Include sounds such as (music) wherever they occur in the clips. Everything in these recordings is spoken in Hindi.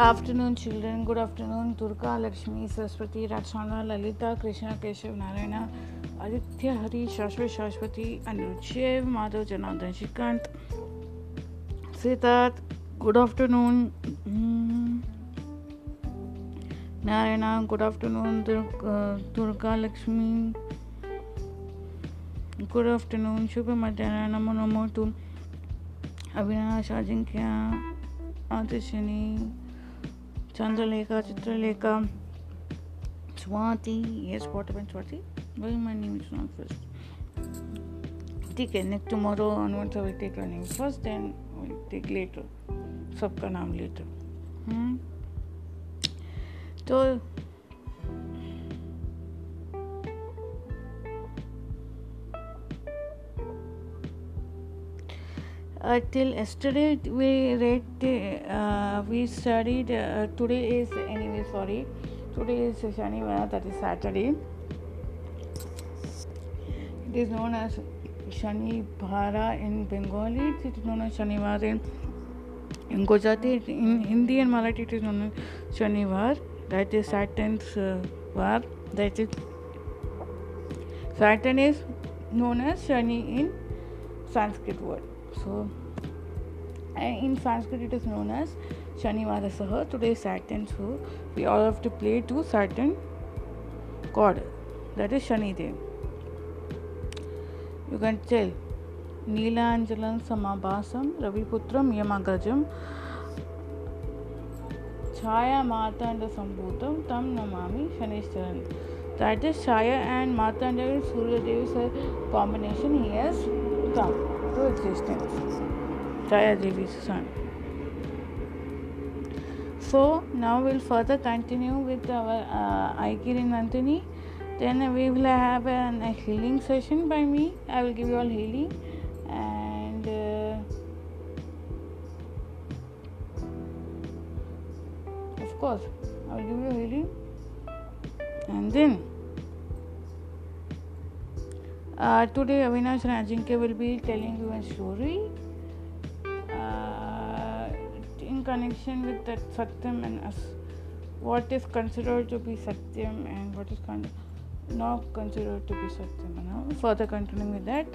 children. Good afternoon, Durga, Lakshmi, Saraswati, Rachana, Lalita, Krishna, Keshav, Narayana, Aditya, Hari, Shashwat, Shashwati, Anuchev, Madhav, Janardhan, Shikant, Siddharth. Good afternoon, mm, Narayana. Good afternoon, Durga, Durga Lakshmi. Good afternoon, Shubha Madhyana, Namo Namo to Avinash, Ajinkya, Adishini. Chandralekha, Chitralekha, Swati. Yes, what happened, Swati? Why my name is not first? Okay, next tomorrow onwards I will take your name first, then will take later सबका नाम लेटर हम्म तो uh, till yesterday we read uh, we studied uh, today is anyway sorry today is shanivar that is saturday it is known as shani bhara in bengali it is known as shanivar in, in gujarati in hindi and marathi it is known as shanivar that is saturn's uh, var that is saturn is known as shani in sanskrit word so, in Sanskrit, it is known as Shanivara Saha. Today is Saturn, so we all have to play to Saturn god. That is Shani Dev. You can tell Neelanjalam Samabhasam Raviputram Yamagrajam Chaya Martanda Sambhutam Tam Namami Shanishcharan. That is Chaya and Martanda and Surya Devi's combination. He has come to existence. So now we'll further continue with our uh, Aikiri Nandini. Then we will have a healing session by me. I will give you all healing and uh, of course I will give you healing and then uh, today, Avinash and Ajinkya will be telling you a story connection with that Satyam and us. What is considered to be Satyam and what is con- not considered to be Satyam. You know? Further continuing with that,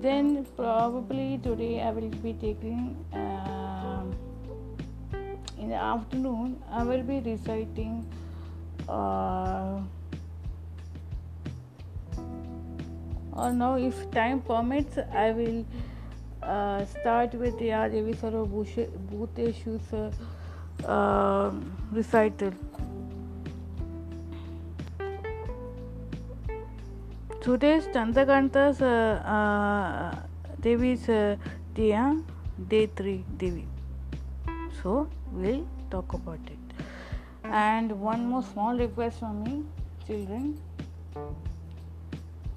then probably today I will be taking. Uh, in the afternoon, I will be reciting. Uh, or now if time permits i will uh, start with the Devi Sarva Bhuteshu's uh, recital. Today's Chandrakanta's uh, uh, Devi's uh, uh, day 3 Devi. So we'll talk about it. And one more small request from me, children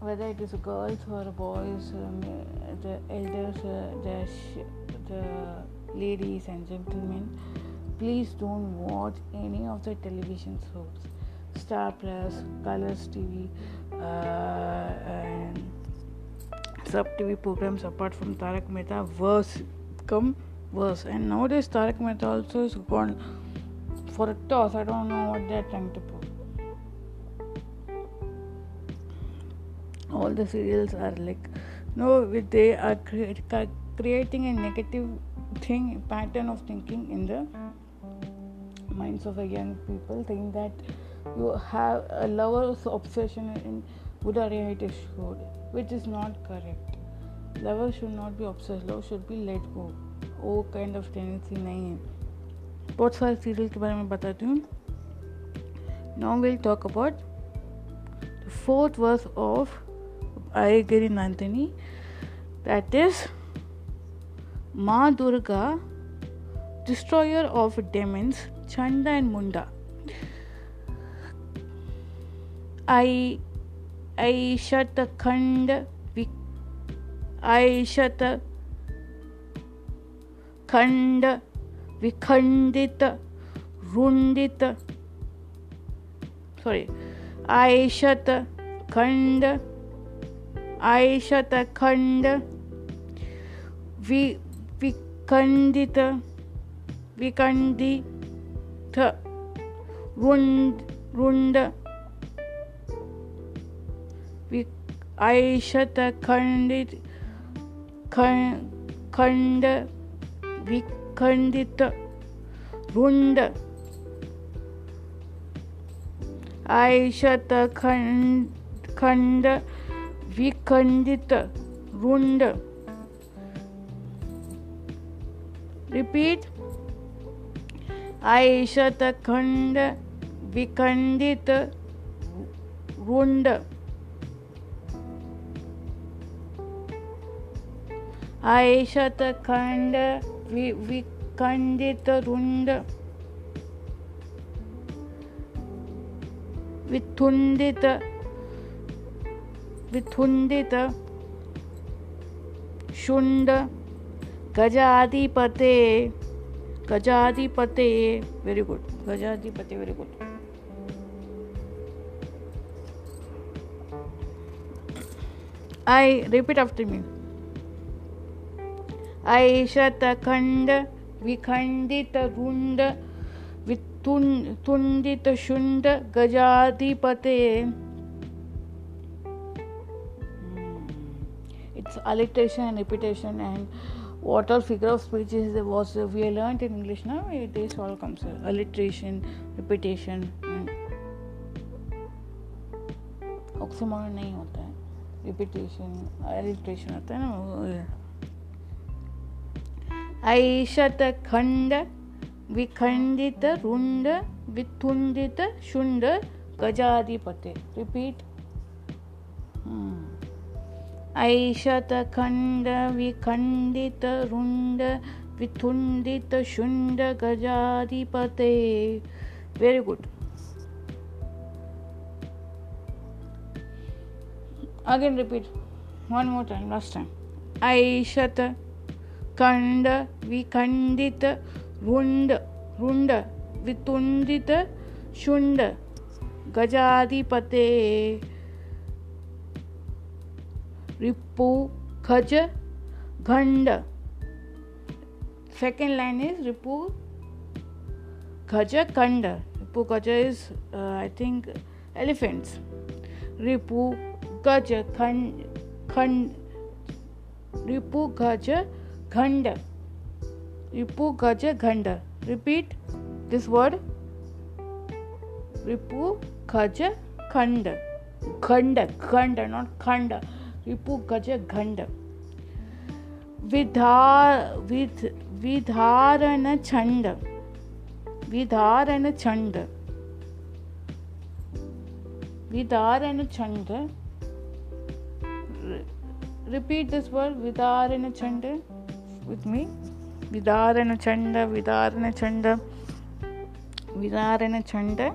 whether it is girls or boys, um, the elders, uh, the, sh- the ladies and gentlemen, please don't watch any of the television shows. Star Plus, Colors TV, uh, and sub TV programs apart from Tarak Mehta, worse come worse. And nowadays, Tarak Mehta also is gone for a toss. I don't know what they're trying to put. All the serials are like no they are cre- creating a negative thing pattern of thinking in the minds of a young people saying that you have a lover's obsession in buddha showed which is not correct lover should not be obsessed love should be let go वो काइंड ऑफ़ टेंडेंसी नहीं है बहुत सारे सीरियल के बारे में बताती हूँ now will talk about fourth verse of Ayagiri Nandini, that is Ma Durga, destroyer of demons, Chanda and Munda. I Aishatakand Aishata खंड विखंडित रुंडित सॉरी आयशत खंड आयशतखंड वि विखंडित विखंडी रुंड रुंड ऐशत खंडित खंड विखंडित रुंड ऐशत खंड खंड विखंडित रुंड। रिपीट ऐशत खंड विखंडित रुंड। ऐशत खंड विखंडित रुंड। विथुंडित विथुंडित शुंड गजाधिपते गजाधिपते very good गजाधिपते very good I, repeat after me. ऐशतखण्ड विखण्डितरुण्ड वितुण्डितशुण्ड गजाधिपते it's alliteration and repetition and what all figure of speech is was we learned in English now this all comes alliteration repetition and oxymoron नहीं होता है रिपीटेशन alliteration होता है ना ऐशत खंड विखंडित रुंड विथुंडित शुंड गजाधिपते रिपीट ऐशतखण्ड विखण्डितरुण्ड विथुण्डितशुण्ड गजाधिपते very good again repeat. One more time, last time. ऐशत खंड विखंडित रुंड रुंड वितुंडित शुंड गजाधिपते रिपु खज घंड। सेकेंड लाइन इज़ रिपु खज कंड रिपु खज इज़ आई थिंक एलिफेंट्स रिपु गज खंड रिपु गज घंड। रिपु गज घंड। रिपीट दिस वर्ड रिपु खज खंड। खंड खंड नॉट खंड। रिपु गज घंड विधार विध विधारण छंड विधारण छंड विधारण छंड repeat this word vidarana chanda with me vidarana chanda vidarana chanda vidarana chanda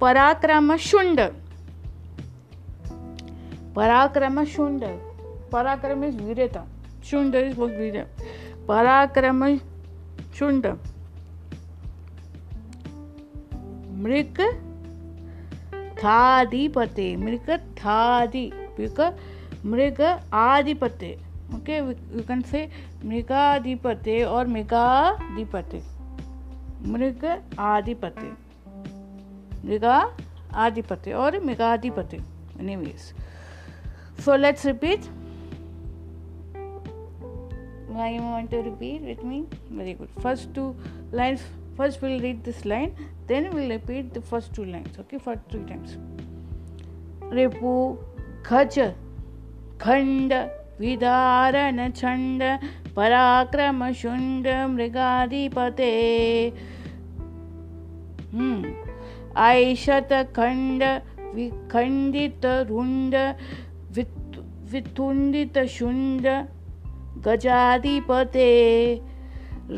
पराक्रम शुंड पराक्रम शुंड पराक्रम इज़ वीरता। शुंड इज़ बहुत वीर पराक्रम शुंड मृग थाधिपते। मृग थादि मृग आधिपते। ओके यू कैन से मृगाधिपते और मृगाधिपते। मृग आधिपते। मृगा आधिपते और मृगाधिपते। Anyways So let's repeat. Why you want to repeat with me? Very good. First two lines. First we'll read this line. Then we'll repeat the first two lines. Okay, for three times. रिपु खच खंड विदारण छंड पराक्रम शुंड मृगाधिपते हम्म ऐशत खंड विखंडित रुंड वितुण्डितशुण्ड गजाधिपते।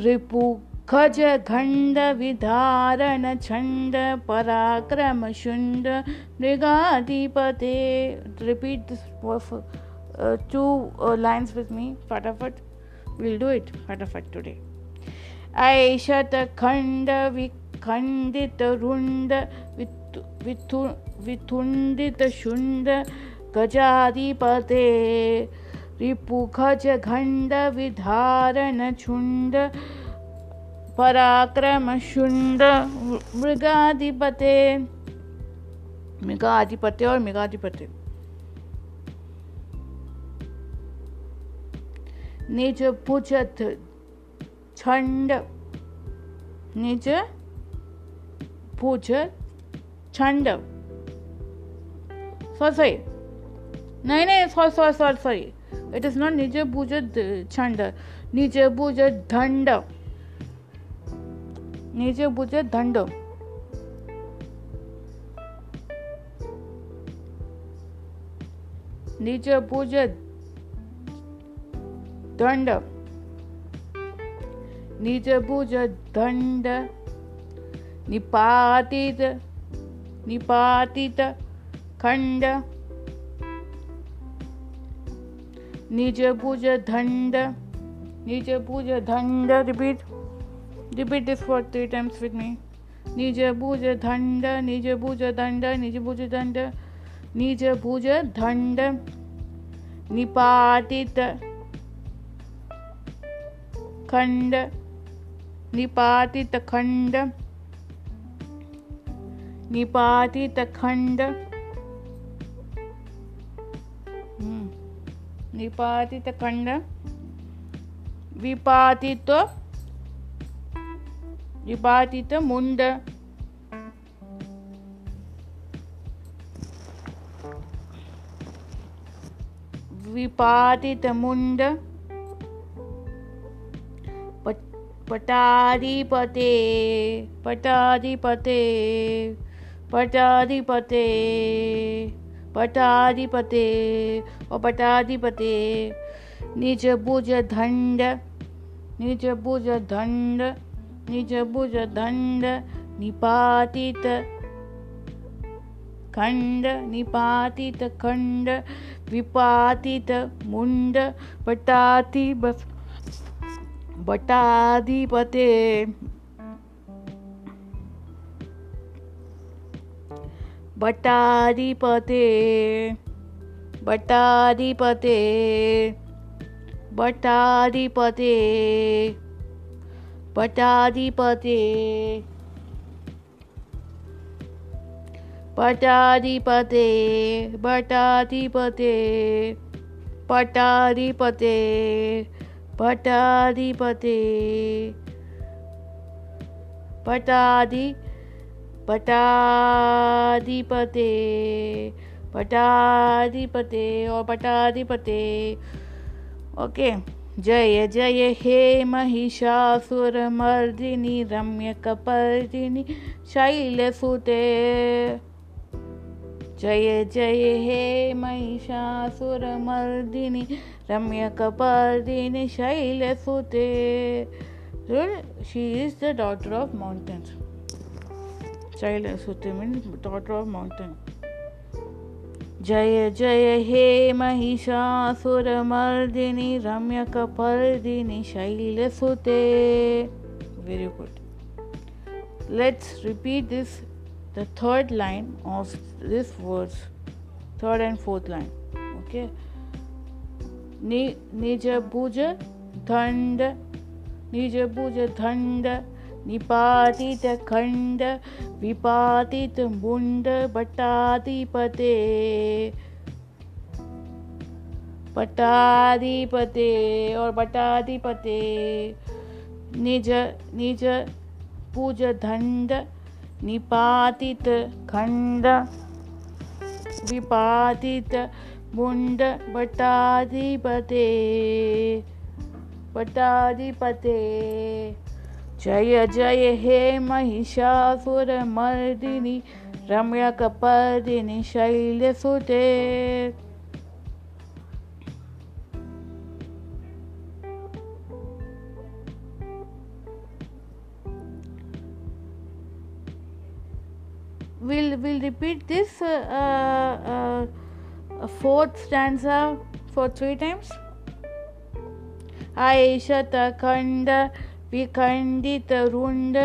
रिपु खज खण्ड विधारण छण्ड पराक्रम शुण्ड मृगाधिपते repeat two lines with me फटाफट। विल डू इट फटाफट टुडे ऐशत खण्ड विखण्डित रुण्ड विथुण्डित शुण्ड गजाधिपते। रिपुखज घण्ड विधारण छुण्ड, पराक्रम शुंड मृगाधिपते। मृगाधिपते और मृगाधिपते। निज भुजत छंड निज भुज छंड सॉरी नहीं नहीं sorry sorry sorry sorry it is not निज भुज छंड निज भुज दंड निज भुज दंड निज भुज दंड निज भुज दंड निपातित निपातित खंड निज भुज दंड निज भुज दंड repeat repeat this for three times with me निज भुज दंड निज भुज दंड निज भुज दंड निज भुज दंड निपातित खंड निपातित खंड निपातित खंड निपातित खंड विपातित विपातित मुंड विपातित मुंड पटाधिपते पटाधिपते पटाधिपते। पटाधिपते और पटाधिपते, निज भुज दंड निज भुज दंड निज भुज दंड निपातित खंड निपातित खंड, विपातित मुंड पटाति बटाधिपते बटाधिपते बटाधिपते बटाधिपते बटाधिपते पटाधिपते बटाधिपते पटाधिपते पटाधिपते पटाधि पटाधिपते पटाधिपते और पटाधिपते। ओके, जय जय, हे महिषासुर, मर्दिनी महिषासुरमर्दिनि रम्यकपर्दिनि शैलसुते जय जय, हे महिषासुर, मर्दिनी महिषासुरमर्दिनि रम्यकपर्दिनि शैलसुते She is the daughter of mountains. child and swimming daughter of mountain. जय जय हे महिषासुरमर्दिनि रम्यकपर्दिनि शैलसुते very good let's repeat this the third line of this words third and fourth line okay निजभुज दण्ड निजभुज दण्ड निपातित खंड विपातित मुंड बटाधिपते पटाधिपते और बटाधिपते निज निज पूज दंड निपातित खंड विपातित मुंड बटाधिपते बटाधिपते जय जय हे महिषासुरमर्दिनि रम्यकपर्दिनि शैलसुते we'll we'll repeat this uh, uh, uh, fourth stanza for three times आयशत खंड विखण्डितरुण्ड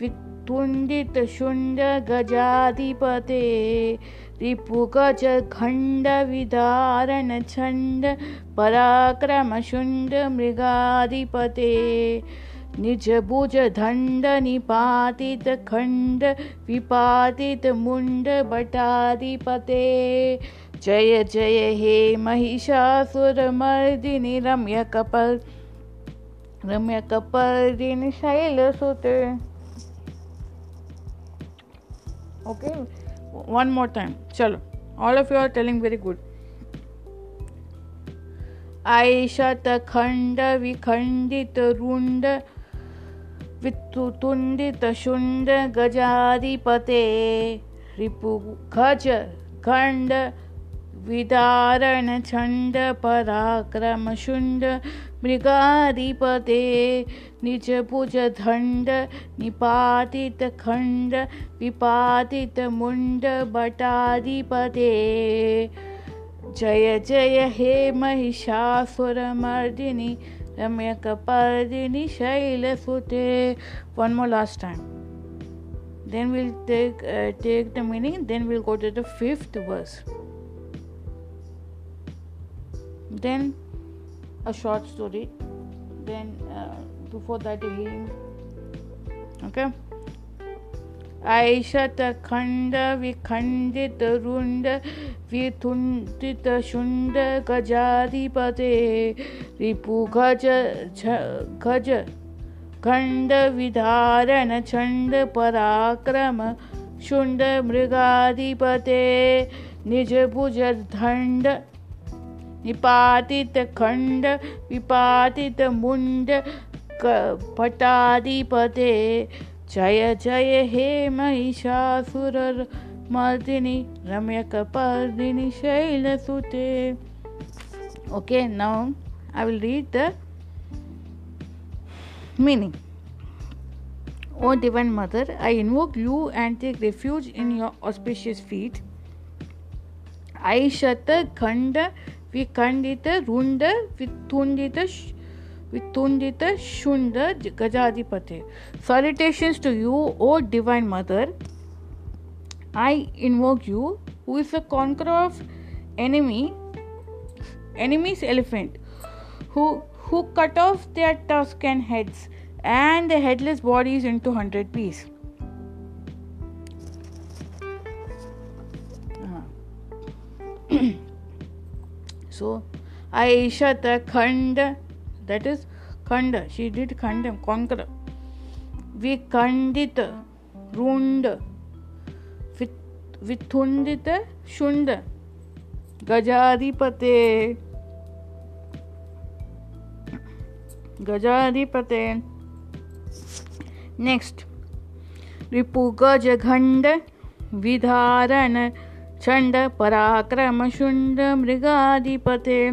वितुण्डितशुण्ड गजाधिपते रिपु गज छण्ड पराक्रम मृगाधिपते निज भुज निपातित खण्ड विपातित मुण्ड बटाधिपते जय जय हे महिषासुरमर्दिनिरम्य कपल् रम्य कपल रम्य कपर्दिनि शैलसुते okay, one more time. chalo all of you are telling very good. ऐशत खण्ड विखण्डित रुण्ड वितुतुण्डित शुण्ड गजाधिपते. रिपु गज खण्ड विदारण छंड पराक्रम शुण्ड मृगाधिपते निज भुज दण्ड निपातित खण्ड विपातित मुण्ड बटाधिपते। जय जय हे महिषासुरमर्दिनि रम्यकपर्दिनि शैलसुते one more last time. Then we'll take uh, take the meaning then we'll go to the fifth verse. Then a short story. Then uh, before that hymn okay? ऐशतखण्ड विखण्डित रुण्ड विथुण्डित शुण्ड गजाधिपते रिपु गज गज खण्ड विधारण छण्ड पराक्रम शुंड मृगाधिपते निज भुज दण्ड निपातित खंड, विपातित मुंड पटाधिपते। जय जय हे महिषासुर मर्दिनि, रम्यक पर्दिनि शैलसुते okay now I will read the meaning O divine mother I invoke you and take refuge in your auspicious feet आई शत विखण्डित रुण्ड वितुण्डित Vitundita Shunda Gajadipate. Salutations to you, O Divine Mother. I invoke you, who is the conqueror of enemy, enemy's elephant, who who cut off their tusks and heads and the headless bodies into hundred pieces. Uh-huh. So Ayesha खंड दैट इज़ खंड शी डिड खंड कॉन्कर वी खंडित विथुंडित शुंड गजाधिपते गजाधिपते नेक्स्ट रिपु गज खंड विधारण छंड पराक्रम शुंड मृगाधिपते।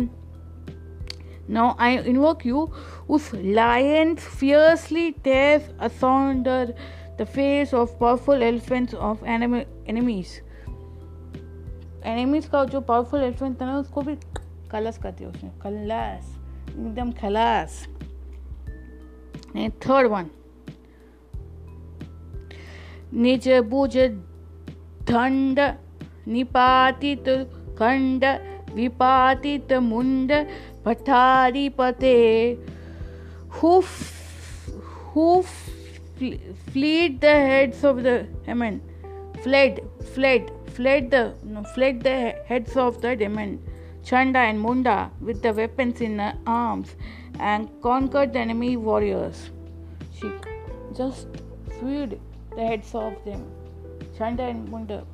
Now I invoke you us lions fiercely tears asunder the face of powerful elephants of enemies enemies का जो पावरफुल एलिफेंट था ना, उसको भी कलस करते उसने। कलस एकदम खलास। थर्ड वन निज बुज दंड निपातित खंड विपातित मुंड fled the heads of the I mean, fled, fled, fled the no, fled the heads of the demon Chanda and Munda with the weapons in their arms and conquered the enemy warriors. She just freed the heads of them, Chanda and Munda.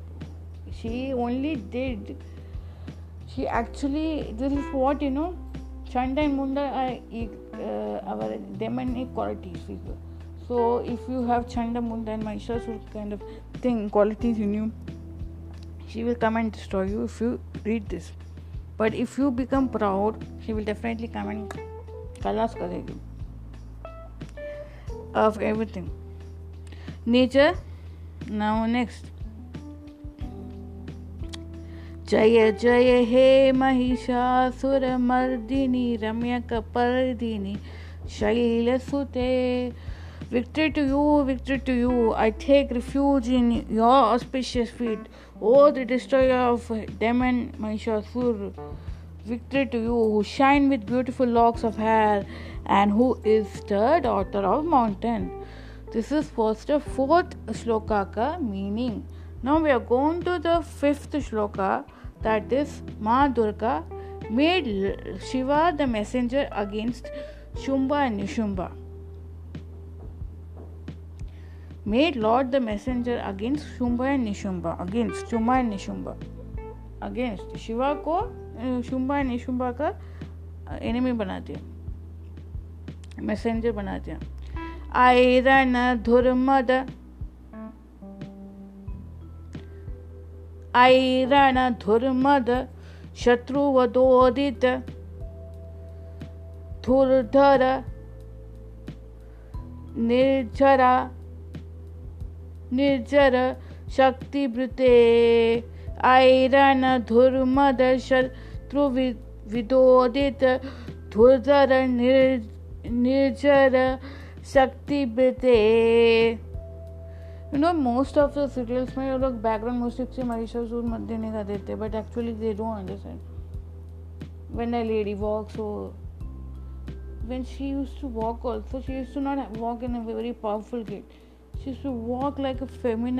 She only did. She actually, this is what you know Chanda and Munda are uh, our demonic qualities. So if you have Chanda, Munda, and Mahishasur kind of thing, qualities in you, she will come and destroy you if you read this. But if you become proud, she will definitely come and kalas karegi of everything. Nature. Now next. जय जय हे महिषासुरमर्दिनी रम्यकपर्दिनी शैलसुते। Victory to you victory to you I take refuge in your auspicious feet O the destroy of demon Mahishasura victory to you who shine with beautiful locks of hair and who is the daughter of mountain this is first fourth shloka का meaning Now we are going to the fifth shloka that is Ma Durga made Shiva the messenger against Shumba and Nishumba. Made Lord the messenger against Shumba and Nishumba. Against Shumba and Nishumba. Against Shiva को शुम्बा एंड निशुम्बा का एनिमी बना दिया मैसेंजर बना दिया आयरन धुर्मद ऐरण धुर्मद शत्रुवदोदित धुर्धर निर्जरा निर्जर शक्तिवृते ऐरण धुर्मद शत्रुविदोदित धुर्धर निर् निर्जर शक्तिवृते you know most of the serials में ये लोग बैकग्राउंड म्यूज़िक से मरीशा सूर मत देने का देते but actually they don't understand when a lady walks हो when she use to walk also she use to not walk in a very powerful gait she use to walk like a feminine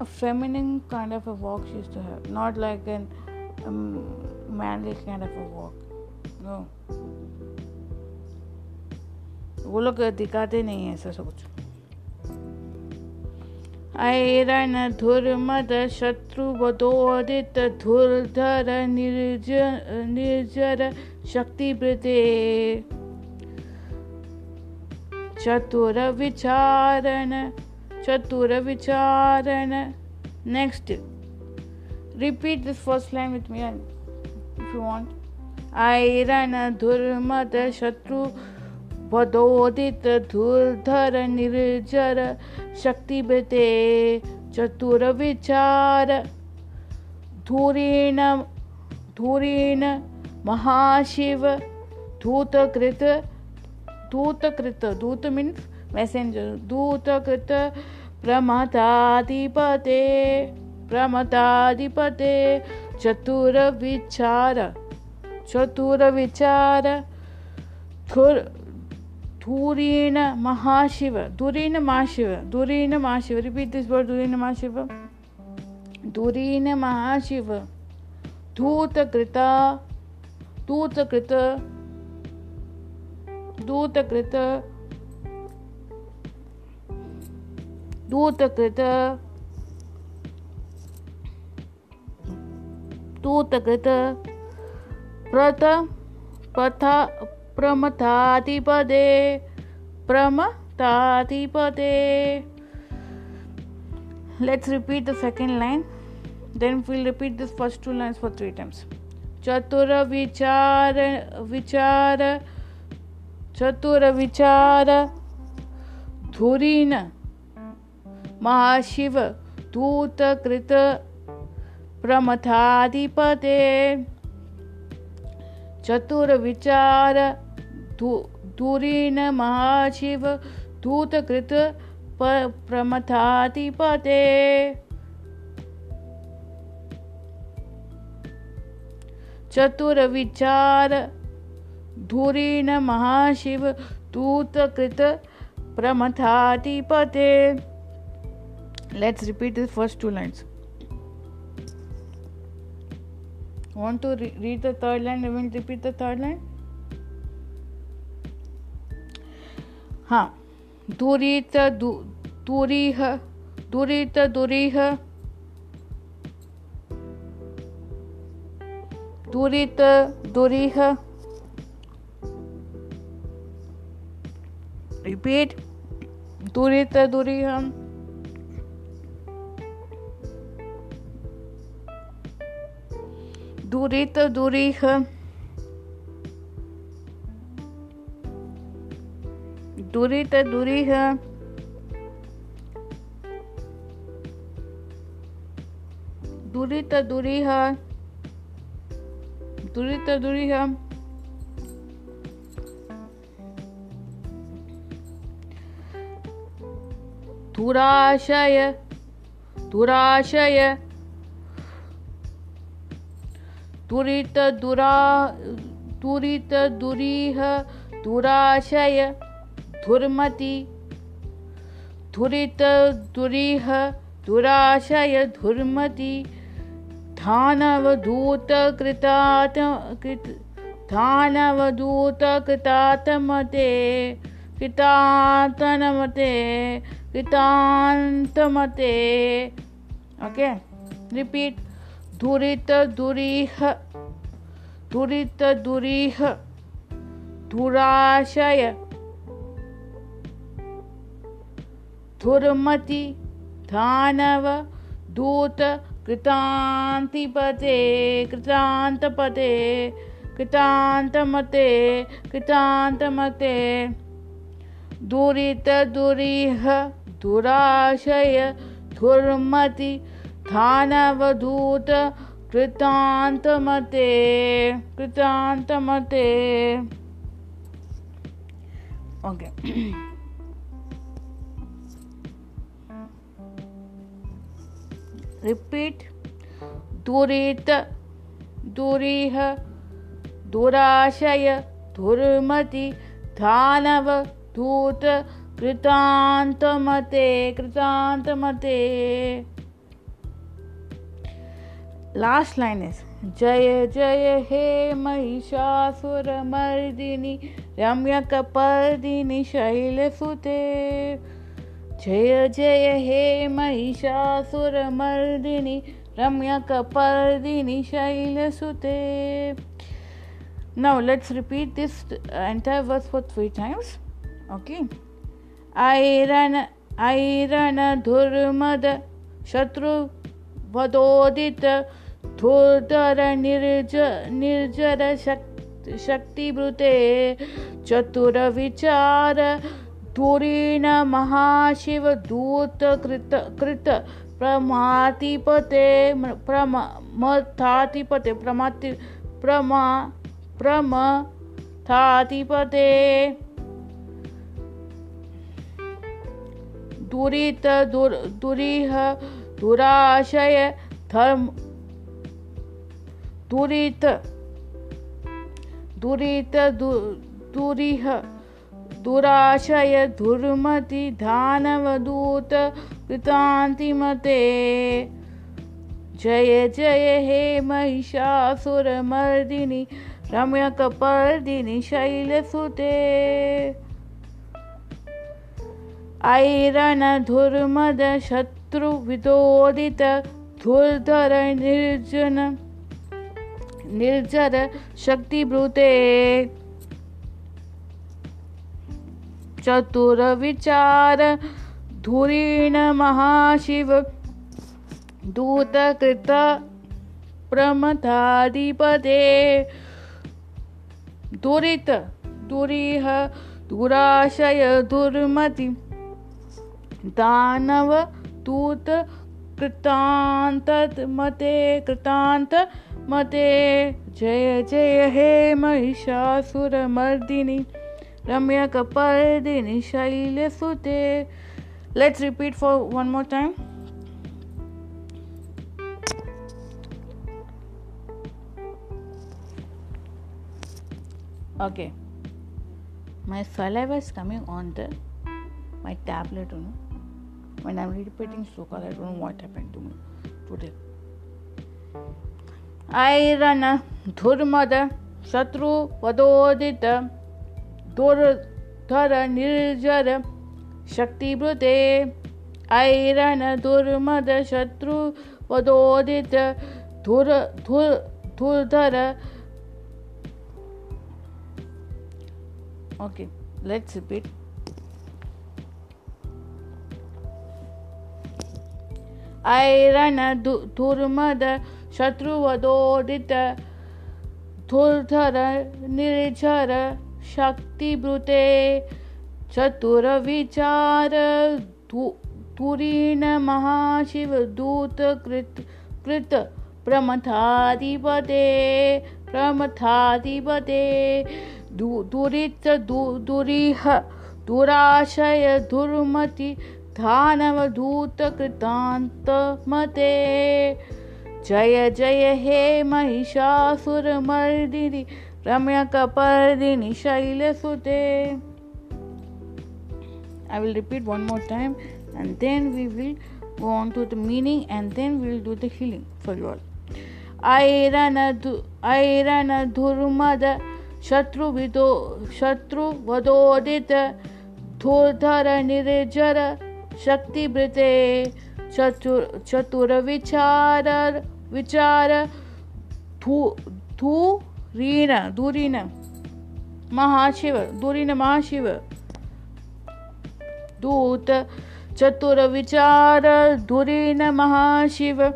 a feminine kind of a walk she is to have not like an man like kind of a walk वो लोग दिखाते नहीं है ऐसा सब कुछ। ऐरण धुर्मद शत्रुवदोदित धुर्धर निर्ज, निर्जर शक्तिवृते चतुर विचारण चतुर विचारण। Next repeat this first line with me if you want ऐरण धुर्मद शत्रु वदोदित धुर्धर निर्जर शक्तिवते चतुर विचार। धूरेण धूरेण महाशिव, धूतकृत धूतकृत, धूत मीन्स मैसेंजर धूतकृत प्रमताधिपते प्रमताधिपते चतुर विचार चतुर विचार। धूरेण महाशिव धूरेण महाशिव धूरेण महाशिव रिपीट दिस वर्ड धूरेण महाशिव. धूरेण महाशिव धूतकृता धूतकृत धूतकृत दूतकृत दूतकृत, प्रत, पथा प्रमथाधिपदे। प्रमथाधिपदे। Let's repeat the second line then will repeat this first two lines for three times चतुर विचार विचार, चतुर विचार। धुरीन, महाशिव दूत कृत प्रमथाधिपते चतुर विचार धूरीन महाशिव धूतकृत प्रमथाधिपते चतुर धूरीन महाशिव दूतकृत प्रमथाधिपते let's repeat this first two to re- read the third line? We will repeat the third line. हाँ दूरीत दूरीह दूरीत दूरीह दूरीत दूरीह। रिपीट दूरीत दूरीह। दूरित दूरीह। दूरित दूरीह दूरित दूरीह दूरित दूरीह दुराशय दुराशय दुरित दुरा दुरित दुरीह दुराशय धुर्मति। धुरित दुरीह दुराशय धुर्मति। धानवधूत कृतात कृत धानवधूत कृतात्मते। कृतान्तमते ओके रिपीट दुरित दुरीह दुरित दुरीह। दुराशय धुर्मति धानव दूत कृतान्तिपते कृतान्तपते कृतान्तमते कृतान्तमते दुरित दुरिह दुराशय धुर्मति धानवधूत कृतान्तमते कृतान्तमते ओके (clears throat) रिपीट। दुरित, दुरीह, दुराशय धुर्मति धानव धूत कृतान्तमते कृतान्तमते लास्ट लाइन इज़ जय जय, हे महिषासुरमर्दिनि, रम्यकपर्दिनि, शैलसुते। जय जय हे महिषासुरमर्दिनि शैल शैलसुते। Now let's repeat this entire verse for three times okay Aron ऐरन धुर्मद शत्रुवदोदित धुर्धर निर्ज निर्जर शक्ति शक्तिभृते चतुरविचार धूरीण महाशिव दूत कृत कृत प्रमातिपते प्रमथातिपते प्रमाति, प्रमा, प्रमथातिपते। दुरित, दुर, दुरीह, दुराशय, धर्म, दुरित दुरित दुरीह। दुराशय दुर्मति धानवदूत कृतान्तिमते। जय जय हे महिषासुरमर्दिनि रम्यकपर्दिनि शैलसुते ऐरन धुर्मद शत्रुविदोदित धुर्धर निर्जन, निर्जर शक्तिभृते चतुर विचार धुरीण महाशिव। दूतकृत प्रमथाधिपते। दुरित, दुरीह, दुराशय, दुर्मति। दानव, दूत कृतांत मते कृतांत मते। जय जय, हे महिषासुरमर्दिनि। रम्यकपर्दिनि शैलसुते let's repeat for one more time okay my saliva is coming on the my tablet you know when i'm repeating called i don't know what happened to me today ऐरन धुर्मद शत्रु वदोदित दुर्धर निर्जर शक्तिभृते ऐरन दुर्मद शत्रु वदोदित धुर धुर, धुर्धर। Let's repeat. ऐरन धुर्मद शत्रुवदोदित धुर्धर निर्झर शक्तिभृते चतुरविचार तुरीण महाशिव दूत कृत कृत प्रमथाधिपते प्रमथाधिपते। दुरित दुरीह, दुराशय दुर्मति धानवधूत कृतान्त मते जय जय हे महिषासुरमर्दिनि रम्या कपर दिनी शैल सुते I will repeat one more time and then we will go on to the meaning and then we will do the healing for you all Aron धुर्मद शत्रु विदो शत्रु वदोदित धोधर निरजर शक्ति ब्रते चतुर चतुर विचार विचार, धू धू धूरीन दूरीन, महाशिव दूरीन, महाशिव। दूत, चतुर विचार धुरीन महाशिव।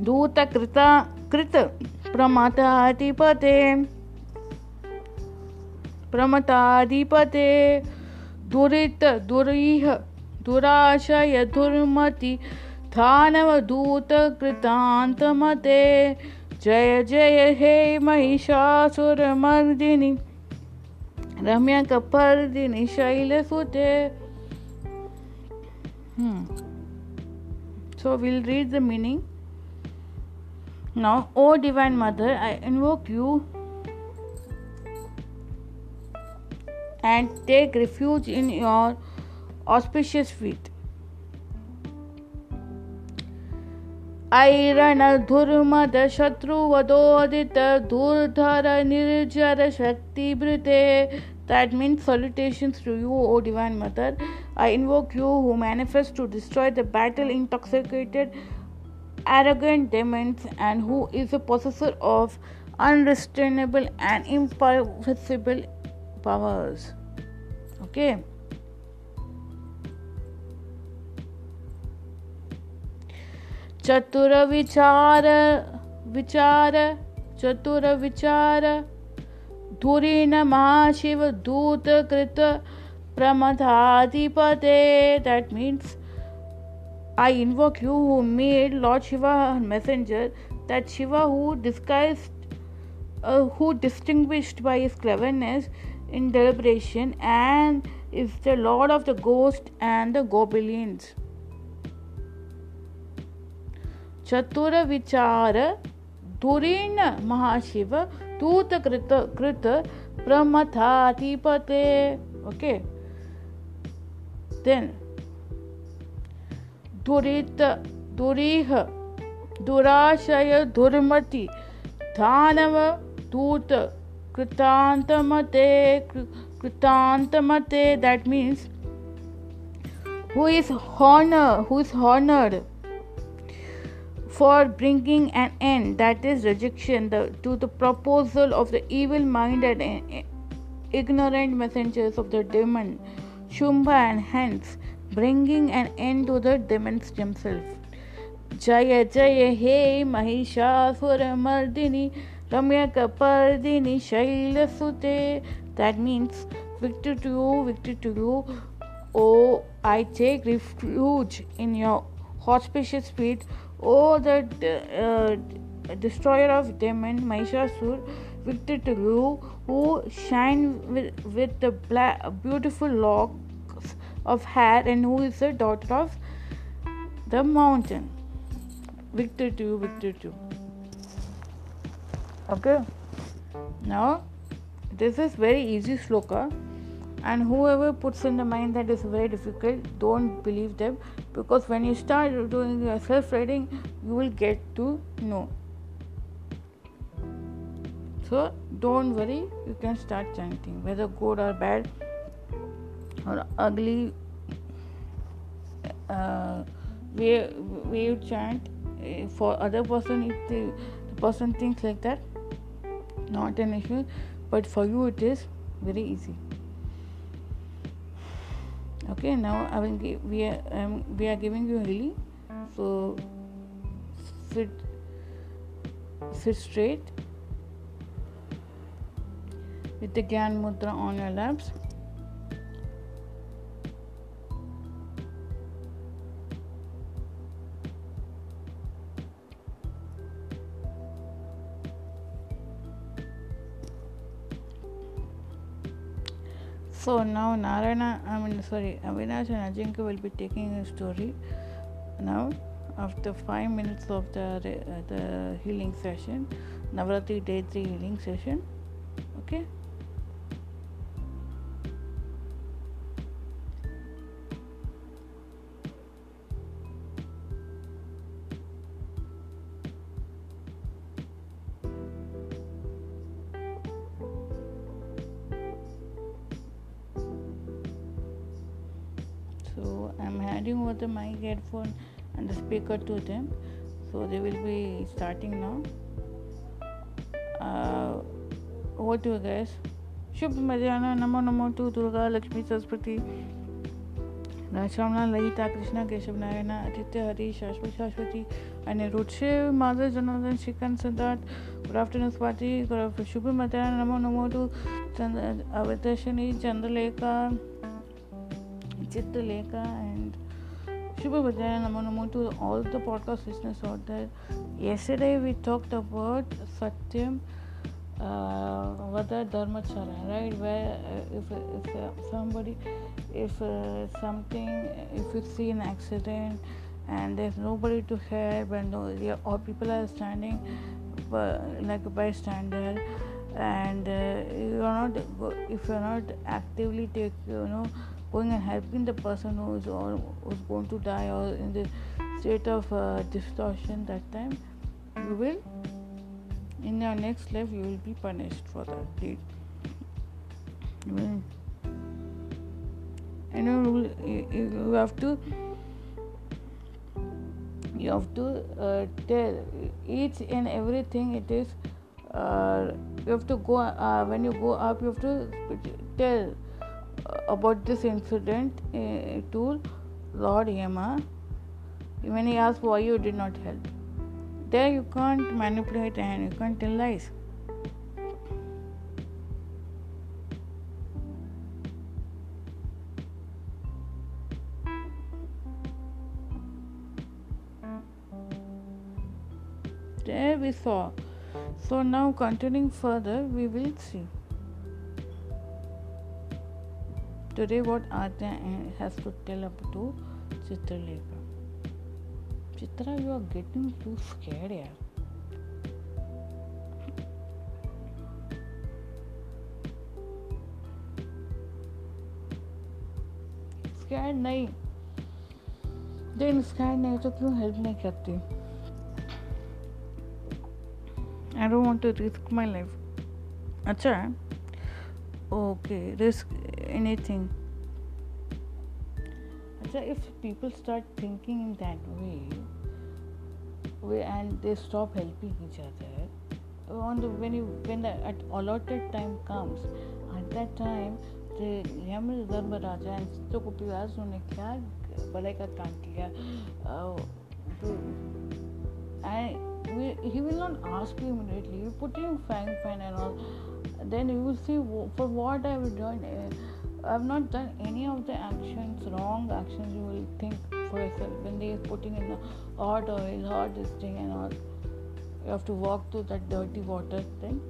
दूत, कृता, कृत, प्रमताधिपते। प्रमताधिपते। दुरित, दुरीह, दुराशय, दुर्मति धानवदूत कृतान्तमते जय जय हे महिषासुर मर्दिनी। रम्या कपर दिन शैल शैलसुते so will read the meaning now O divine mother I invoke you and take refuge in your auspicious feet ऐरण धुर्मद शत्रुवदोदित धूर्धर निर्जर शक्तिभृते that means salutations to you, O Divine Mother. I invoke you who manifest to destroy the battle intoxicated, arrogant demons and who is a possessor of unrestrainable and impossible powers. Okay. चतुर विचार विचार, चतुर विचार। धुरी न महाशिव दूत कृत प्रमथाधिपते। That means I invoke you who made lord Shiva messenger that Shiva who disguise who distinguished by his cleverness in deliberation and is the lord of the ghost and the goblins चतुर विचार धुरीण महाशिव, दूत कृत कृत प्रमथाधिपते। ओके? Then, दुरित, दुरीह, दुराशय, दुर्मति, धानव, दूत, कृतांतमते कृतांतमते। That means, who is honor, who is honored? For bringing an end that is rejection the, to the proposal of the evil minded and ignorant messengers of the demon Shumba and hence bringing an end to the demons themselves. Jaya Jaya He Mahishasuramardini Ramyakapardini Shailasute. That means victory to you, victory to you. Oh, I take refuge in your auspicious feet. Oh, the uh, destroyer of demon Mahishasur, victory to you who shine with, with the black, beautiful locks of hair and who is the daughter of the mountain. Victor to you, Victor to you. Okay. Now, this is very easy sloka, and whoever puts in the mind that is very difficult, don't believe them. Because when you start doing your self reading, you will get to know. So, don't worry, you can start chanting. Whether good or bad or ugly uh, way, way you chant uh, for other person if the, the person thinks like that not an issue. But for you it is very easy okay now I will give, we are um, we are giving you really so sit sit straight with the Gyan Mudra on your laps So now Narayana, I mean sorry, Avinash and Ajinkya will be taking a story. Now after five minutes of the uh, the healing session, Navratri Day 3 healing session. Okay. Mic and the speaker to them. So they will be starting now. Uh, over to you guys. शुभ मध्याह्न नमो नमो to Durga Lakshmi Saraswati. Ramana Lalita Krishna Keshav Narayan Aditya Hari Shashwat Shashwati Anirudh Shiv Madhav Janardan Shrikant Siddharth good afternoon Swati शुभ मध्याह्न नमो नमो to Avadarshini Chandralekha Chitralekha and Shubha I'm going to move to all the podcast listeners out there. Yesterday we talked about Satyam uh, Vada Dharmachala, right? Where uh, if, if uh, somebody, if uh, something, if you see an accident and there's nobody to help and no, or people are standing uh, like a bystander and uh, you're not, if you're not actively take, you know, going and helping the person who is or who's going to die or in the state of uh, distortion that time you will in your next life you will be punished for that deed. You will, and you, you have to you have to uh, tell each and everything it is uh, you have to go uh, when you go up you have to tell about this incident uh, to Lord Yama when he asked why you did not help. There you can't manipulate and you can't tell lies. There we saw. So now continuing further, we will see. Today, what Adya has to tell up to Chitralekha. Chitra, you are getting too scared, yaar. Scared नहीं देन स्कैड नहीं तो क्यों हेल्प नहीं करती I don't want to risk my life अच्छा Okay risk anything. So if people start thinking in that way, and they stop helping each other, on the when you when the at allotted time comes, at that time the Yamal Dharmaraja and Sitokupilas ने क्या बड़े का काम किया and he will not ask you immediately. You put in fine, fine, and all. Then you will see for what I will join. I've not done any of the actions, wrong actions you will think for yourself when they are putting in the hot oil, hot this thing and all. You have to walk through that dirty water thing.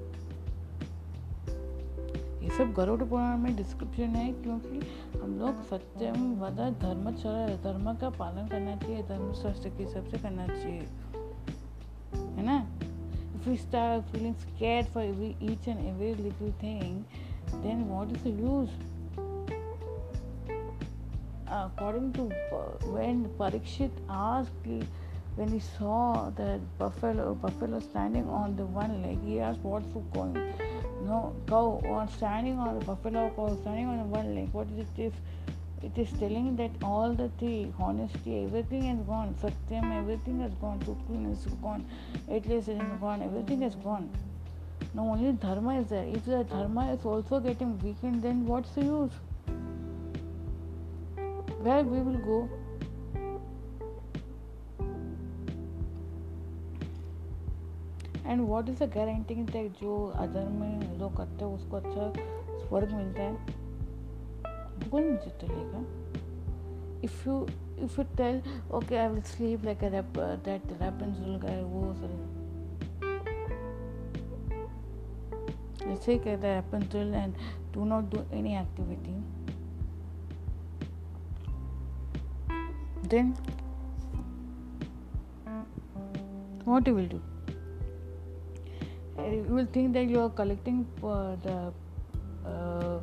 ये सब गरुड़ पुराण में डिस्क्रिप्शन है क्योंकि हम लोग सत्यम वदा धर्म चल धर्म का पालन करना चाहिए धर्म शास्त्र के हिसाब से करना चाहिए है ना if we start feeling scared for every, each and every little thing then what is the use according to uh, when Parikshit asked when he saw that buffalo buffalo standing on the one leg, he asked what's going. No cow or standing on the buffalo cow standing on the one leg. What is it if it is telling that all the three, honesty, everything has gone, satyam, everything has gone, truthfulness is gone, atheism is gone, everything is gone. Now only dharma is there. If the dharma is also getting weakened, then what's the use? where we will go and what is the guaranteeing that जो अधर्म जो करते हैं उसको अच्छा स्वर्ग मिलता है बिल्कुल नहीं चलेगा if you if you tell okay I will sleep like that रैपेंसिल का वो सर जैसे कहता है रैपेंसिल and do not do any activity then what you will do? You will think that you are collecting uh, the uh,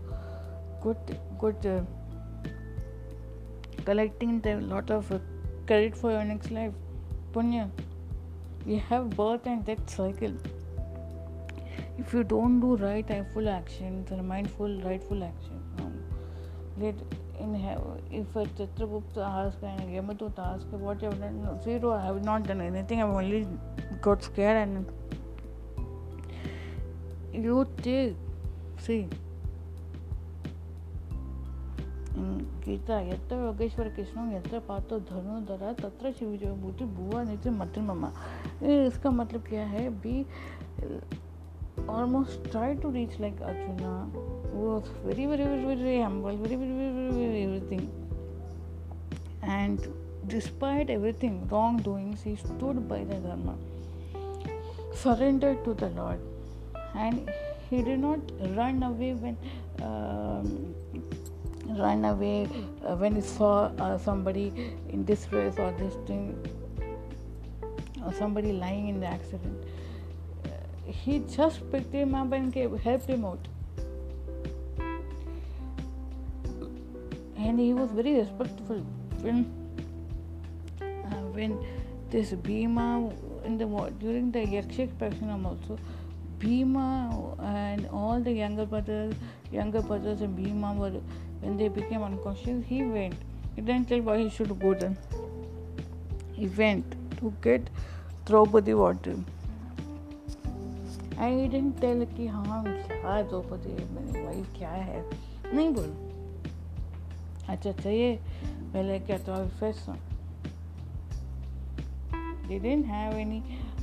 good good uh, collecting the lot of uh, credit for your next life. Punya we have birth and death cycle. If you don't do right full action the mindful rightful action um, let in if a Chitragupta asked and Yamadut asked what you have done, zero, I have not done anything, I've only got scared and you take, see, Gita यत्र योगेश्वर कृष्ण यत्र पातो धनुधरा तत्र शिव जो बूटी बुआ नीति मटन ममा इसका मतलब क्या है be almost try to reach like Arjuna was very very very very humble very very very very everything and despite everything wrongdoings he stood by the Dharma surrendered to the Lord and he did not run away when um, run away uh, when he saw uh, somebody in distress or this thing or somebody lying in the accident he just picked him up and gave, helped him out. And he was very respectful when uh, when this Bhima in the during the Yakshak Prakshanam also Bhima and all the younger brothers, younger brothers and Bhima were when they became unconscious, he went. He didn't tell why he should go then. He went to get Draupadi water. I didn't tell कि हाँ क्या द्रौपदी मेरी वाइफ क्या है नहीं बोल अच्छा अच्छा ये पहले क्या तो fashion they didn't have any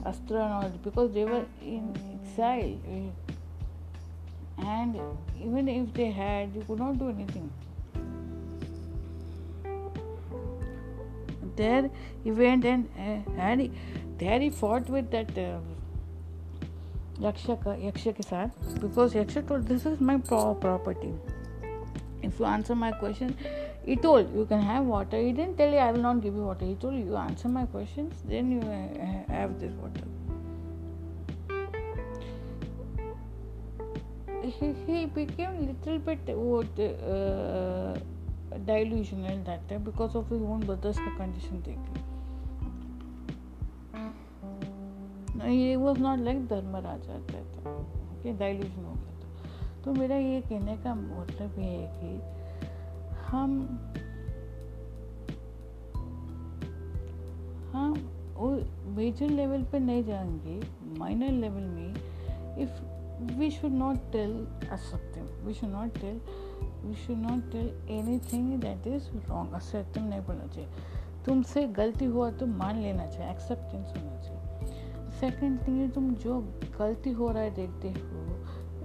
astronaut because they were in exile and even if they had you could not do anything there he went and uh, and he, there he fought with that uh, Yaksha, Yaksha because Yaksha told this is my property. If you answer my question, he told you can have water. He didn't tell you I will not give you water. He told you you answer my questions, then you uh, have this water. He, he became little bit what uh, delusional that time because of his own brother's condition taking. ये वॉज़ नॉट लाइक धर्मराज रहता था ओके डाइल्यूशन हो गया था तो मेरा ये कहने का मतलब ये है कि हम हम मेजर लेवल पे नहीं जाएँगे माइनर लेवल में if we should not tell असत्यम we should not tell we should not tell anything that is wrong असत्यम नहीं बोलना चाहिए। तुमसे गलती हुआ तो मान लेना चाहिए एक्सेप्टेंस होना चाहिए। सेकंड थिंग तुम जो गलती हो रहा है देखते हो,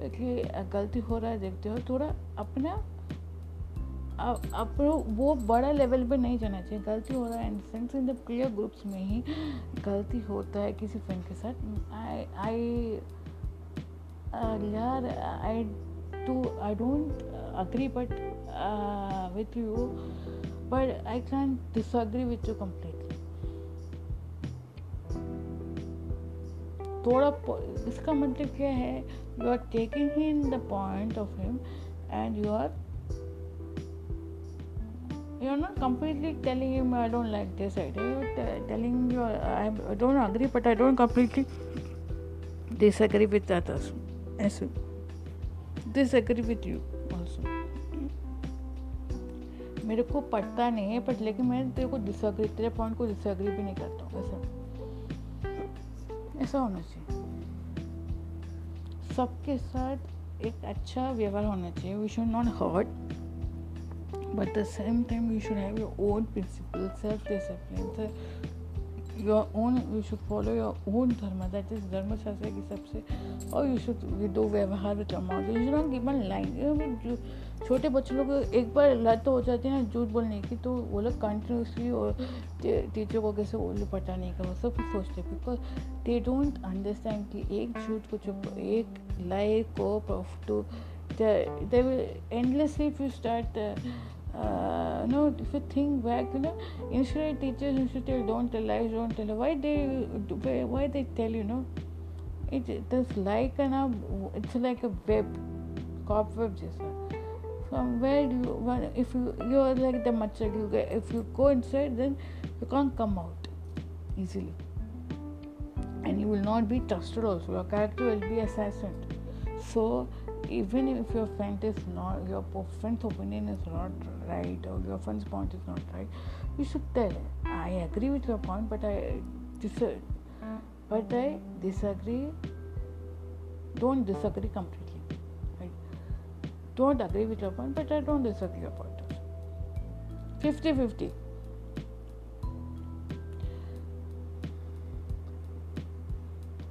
कि गलती हो रहा है देखते हो, थोड़ा अपना अब वो बड़ा लेवल पे नहीं जाना चाहिए। गलती हो रहा है sense in the clear groups में ही, गलती होता है किसी फ्रेंड के साथ। आई आई यार I too I don't agree but with you but I can disagree with you completely थोड़ा इसका मतलब क्या है you are taking in the point of him and you are you are not completely telling him I don't like this idea. You're t- telling you I, I don't agree, but I don't completely disagree Yes. Disagree with you also. मेरे को पढ़ता नहीं है बट लेकिन मैं तेरे को डिसअग्री तेरे पॉइंट को डिसअग्री भी नहीं करता हूँ। ऐसा ऐसा होना चाहिए। सबके साथ एक अच्छा व्यवहार होना चाहिए। We should not hurt but the same time you should have your own principle self discipline your own you should follow your own dharma that is dharma shastra की सबसे और you should you do व्यवहार with your mouth you should not give a line you know, छोटे बच्चे लोग एक बार लत हो जाती है झूठ बोलने की तो वो लोग कंटिन्यूसली और टीचर को कैसे उल्लू पटाने का वो सब सोचते बिकॉज़ दे डोंट अंडरस्टैंड कि एक झूठ को चुप एक लाई को to they will endlessly if you start uh, no, if you think back, you know, initially teachers used to don't tell lies, don't tell. Why they, why they tell you know? It it's like an, it's like a web, cobweb जैसा. From where you, if you you are like the machar, you get, if you go inside, then you can't come out easily, and you will not be trusted. Also, your character will be assassined. So even if your friend is not your friend's opinion is not right or your friend's point is not right you should tell. I agree with your point but i disagree uh, but i disagree don't disagree completely don't agree with your point but i don't disagree your point. 50 50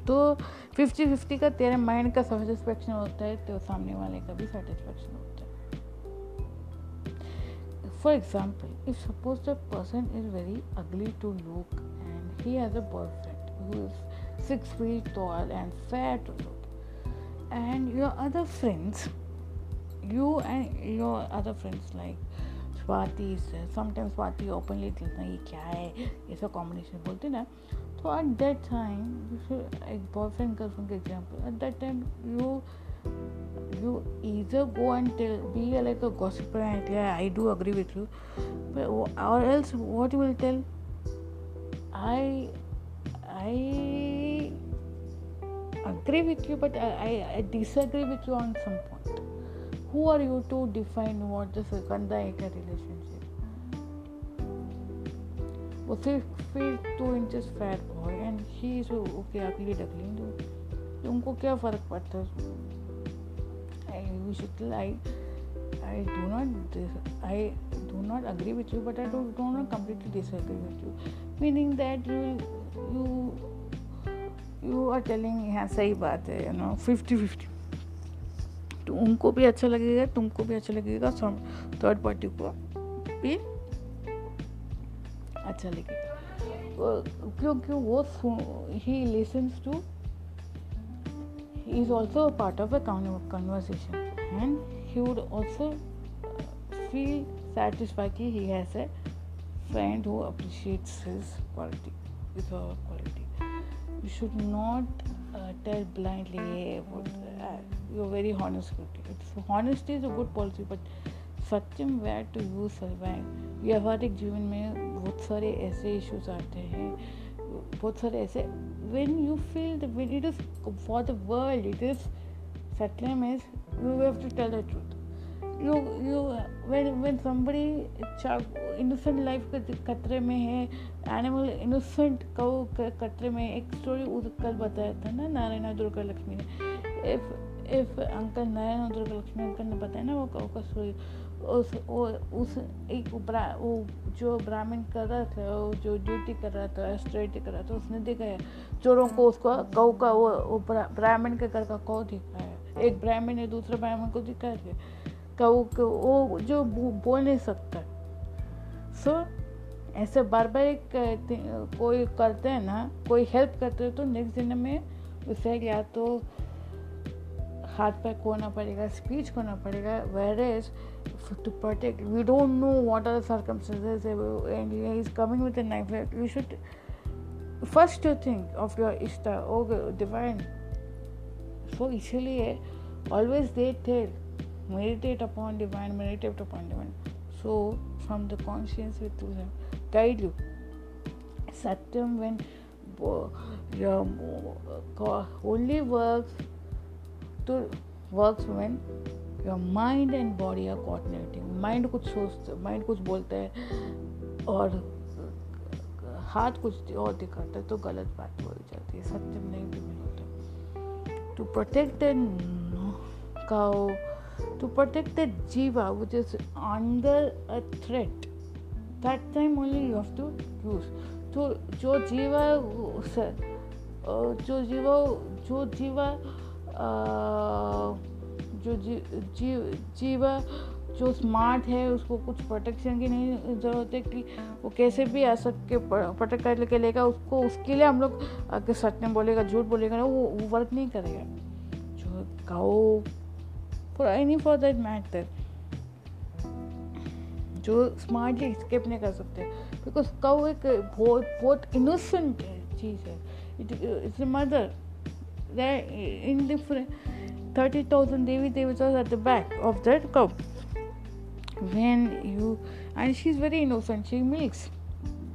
तो फिफ्टी फिफ्टी का तेरे माइंड का सेटिस्फेक्शन होता है तो सामने वाले का भी सेटिस्फेक्शन होता है। For example if suppose the person is very ugly to look and he has a boyfriend who is six feet tall and fair to look and your other friends, you and your other friends like Swati, sometimes Swati openly tells ये क्या है? ये सब कॉम्बिनेशन बोलते ना So at that time, like boyfriend girlfriend example. At that time, you you either go and tell be like a gossiper and yeah, I do agree with you, but or else what you will tell? I I agree with you, but I, I, I disagree with you on some point. Who are you to define what the Kanda relationship? वो six feet two inches fat boy and she is okay ugly duckling तो। उनको क्या फ़र्क पड़ता है? I we should I I do not I do not agree with you, but I do, do not completely disagree with you. Meaning that you you you are telling हाँ सही बात है यू नो फिफ्टी फिफ्टी तो उनको भी अच्छा लगेगा तुमको भी अच्छा लगेगा थर्ड पार्टी को भी अच्छा लगे क्योंकि वो ही lesson too is also part of a and he would also feel satisfy कि he has a friend who appreciates his quality is our quality you should not tell blindly you very honest it's honesty is a good policy but सच्चम where to use सर वैंड व्यवहारिक जीवन में बहुत सारे ऐसे इश्यूज़ आते हैं। बहुत सारे ऐसे when you feel the when it is for the world it is Satyam is you have to tell the you you, when when somebody innocent life के खतरे में है एनिमल इनोसेंट कौ खतरे में एक स्टोरी कल बताया था ना नारायण दुर्गा लक्ष्मी ने if if uncle Narayan Durga Lakshmi uncle ने बताया ना वो कौ का स्टोरी उस उस एक वो जो ब्राह्मण कर रहा था वो जो ड्यूटी कर रहा था स्ट्रेटी कर रहा था उसने देखा है चोरों को उसको गौ का वो, ब्राह्मण के घर का कौ दिखा है। एक ब्राह्मण ने दूसरे ब्राह्मण को दिखा है कौ वो जो बोल नहीं सकता। सो ऐसे बार बार एक कोई करते हैं ना कोई हेल्प करते हैं तो नेक्स्ट दिन में उसे या तो हार्ट पैक होना पड़ेगा स्पीच करना पड़ेगा where is to protect we don't know what are the circumstances and is coming with knife you should first to think of your इश्त okay divine so इसीलिए ऑलवेज दे थे meditate upon divine meditate upon divine so from the conscious with to him guide you Satyam when only work to works when your mind and body are coordinating mind कुछ सोचते माइंड कुछ बोलता है और, हाथ कुछ और दिखाता है तो गलत बात बोल जाती है, सत्य नहीं भी होता। To protect cow to protect the जीवा which is under a threat that time only you have to use तो जो जीवा जो जीवा जो जीवा जो जी, जी जीवा जो स्मार्ट है उसको कुछ प्रोटेक्शन की नहीं ज़रूरत है कि वो कैसे भी आ सके प्रोटेक्ट कर लेके लेगा उसको उसके लिए हम लोग अगर सच में बोलेगा झूठ बोलेगा ना वो वो वर्क नहीं करेगा। जो गाओ for any for that matter जो स्मार्टली स्किप नहीं कर सकते। बिकॉज़ कौ एक बहुत बहुत इनोसेंट चीज़ है। It's mother in different thirty thousand Devi देवतास at the back of that cow when you, and she's very innocent, she milks.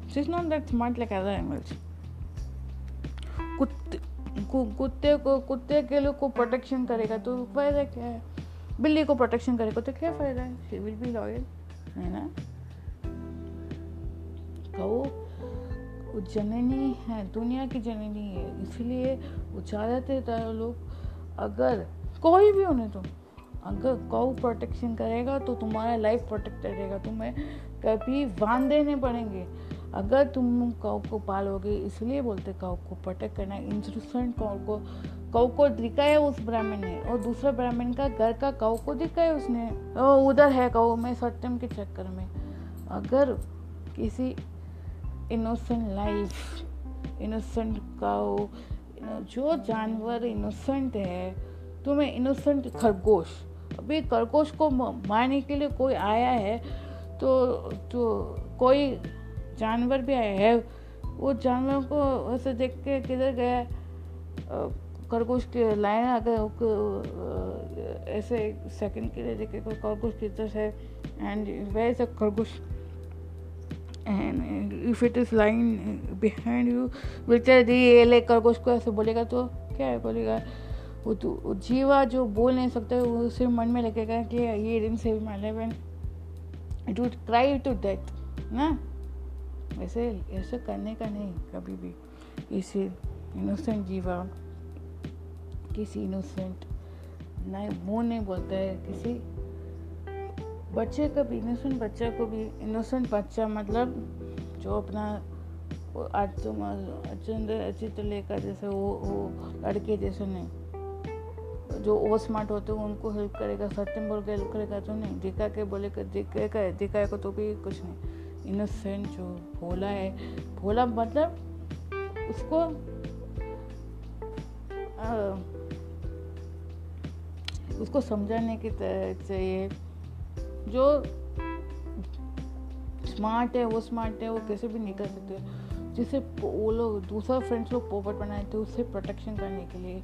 She's not that smart like other animals. कुत्ते कुत्ते को, कुत्ते के लिए को प्रोटेक्शन करेगा तो फ़ायदा क्या है? बिल्ली को प्रोटेक्शन करेगा तो क्या फ़ायदा है? शी विल बी लॉयल है ना? कहो जननी है, दुनिया की जननी है, इसलिए वो चाहते लोग, अगर कोई भी होने तो अगर कौ प्रोटेक्शन करेगा तो तुम्हारा लाइफ प्रोटेक्टेड रहेगा तुम्हें कभी वांदे नहीं पड़ेंगे। अगर तुम कौ को पालोगे, इसलिए बोलते कौ को प्रोटेक्ट करना इंस्ट्रूमेंट कौ को कौ को दिखाया उस ब्राह्मण ने, और दूसरा ब्राह्मण का घर का कौ को दिखाया उसने। उधर है कौ में सत्यम के चक्कर में। अगर किसी इनोसेंट लाइफ इनोसेंट काउ जो जानवर इनोसेंट है, तुम्हें इनोसेंट खरगोश। अभी खरगोश को मारने के लिए कोई आया है तो तो कोई जानवर भी आया है, वो जानवर को ऐसे देख के किधर गया खरगोश के लाइन अगर ऐसे सेकंड के लिए देखे कोई खरगोश किधर है एंड वैसे खरगोश and if it is line behind you will दी ये ले खरगोश को ऐसे बोलेगा तो क्या है बोलेगा? वो तो जीवा जो बोल नहीं सकता वो सिर्फ़ मन में लगेगा कि ये दिन save my life it would cry to death ना? वैसे ऐसे करने का नहीं, कभी भी। इसे इनोसेंट जीवा, किसी इनोसेंट ना मुँह नहीं बोलता है, किसी बच्चे का भी इनोसेंट बच्चा को भी इनोसेंट बच्चा मतलब जो अपना आज लेकर जैसे वो वो लड़के जैसे नहीं। जो ओवर स्मार्ट होते हैं उनको हेल्प करेगा सत्यम बोल के हेल्प करेगा तो नहीं। दिखा के बोले दिखा दिखाए को तो भी कुछ नहीं। इनोसेंट जो भोला है भोला मतलब उसको आ, उसको समझाने की चाहिए जो स्मार्ट है, वो स्मार्ट है, वो कैसे भी निकल सकते। जिससे वो लोग, दूसरा फ्रेंड्स लोग पोपट बनाए थे, उससे प्रोटेक्शन करने के लिए।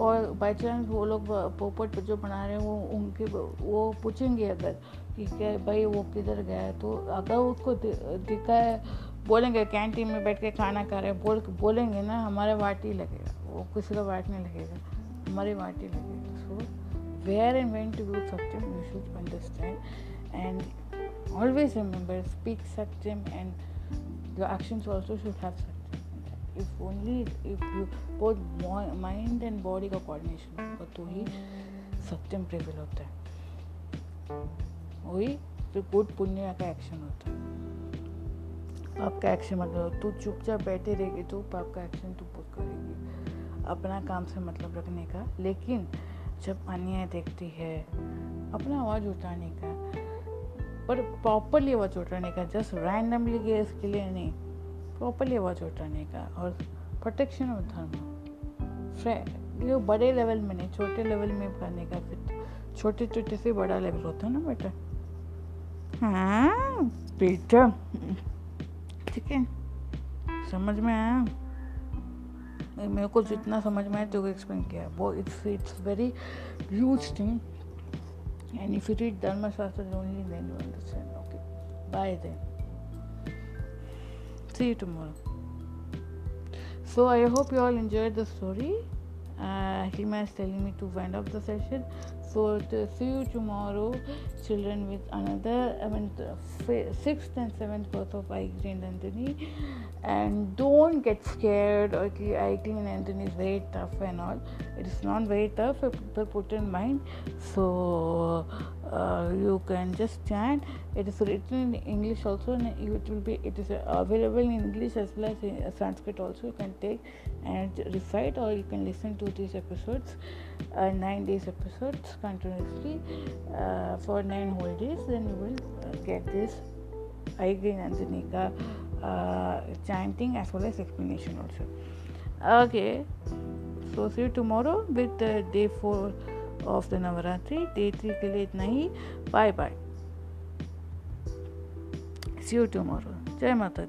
और बाई चांस वो लोग पोपट जो बना रहे हैं, वो उनके वो पूछेंगे अगर कि क्या भाई वो किधर गया है? तो अगर उसको दिखा है, बोलेंगे कैंटीन में बैठ के खाना खा रहे बोल, बोलेंगे ना, हमारे वाट ही लगेगा। वो किसी का वाट नहीं लगेगा। हमारे वाट ही लगेगा। So where and when to do Satyam you should understand and always remember speak Satyam and your actions also should have Satyam if only if you both mind and body का कोऑर्डिनेशन होगा तो ही सत्यम प्रिविल होता है. वही फिर गुड पुण्य का एक्शन होता है. पाप का एक्शन मतलब तू चुपचाप बैठे रहेगी तो पाप का एक्शन तू खुद करेगी. अपना काम से मतलब रखने का. लेकिन जब अन्याय देखती है, अपना आवाज़ उठाने का, पर प्रॉपरली आवाज़ उठाने का जस्ट रैंडमली गए इसके लिए नहीं प्रॉपरली आवाज़ उठाने का और प्रोटेक्शन ऑफ़ धर्म जो बड़े लेवल में नहीं, छोटे लेवल में करने का फिर छोटे छोटे से बड़ा लेवल होता है ना बेटा? हाँ बेटा। ठीक है? समझ में आया? मेरे को जितना समझ में आया तो एक्सप्लेन किया वो it's it's very huge thing and if you read धर्मशास्त्र only then you understand okay bye then you tomorrow so i hope you all enjoyed the story uh, hima is telling me to wind up the session so to uh, see you tomorrow children with another I mean sixth and seventh birth of Aigri and Anthony. And don't get scared okay Aigri and Anthony is very tough and all. It is not very tough uh, if people put in mind. So uh, you can just chant it is written in english also and it will be it is available in english as well as in uh, sanskrit also. You can take and recite or you can listen to these episodes uh, nine days episodes continuously uh, for nine whole days then you will uh, get this Aigri Nandanika uh, chanting as well as explanation also okay so see you tomorrow with uh, day 4 of the Navratri day three के लिए इतना ही bye bye See you tomorrow. Jai Mata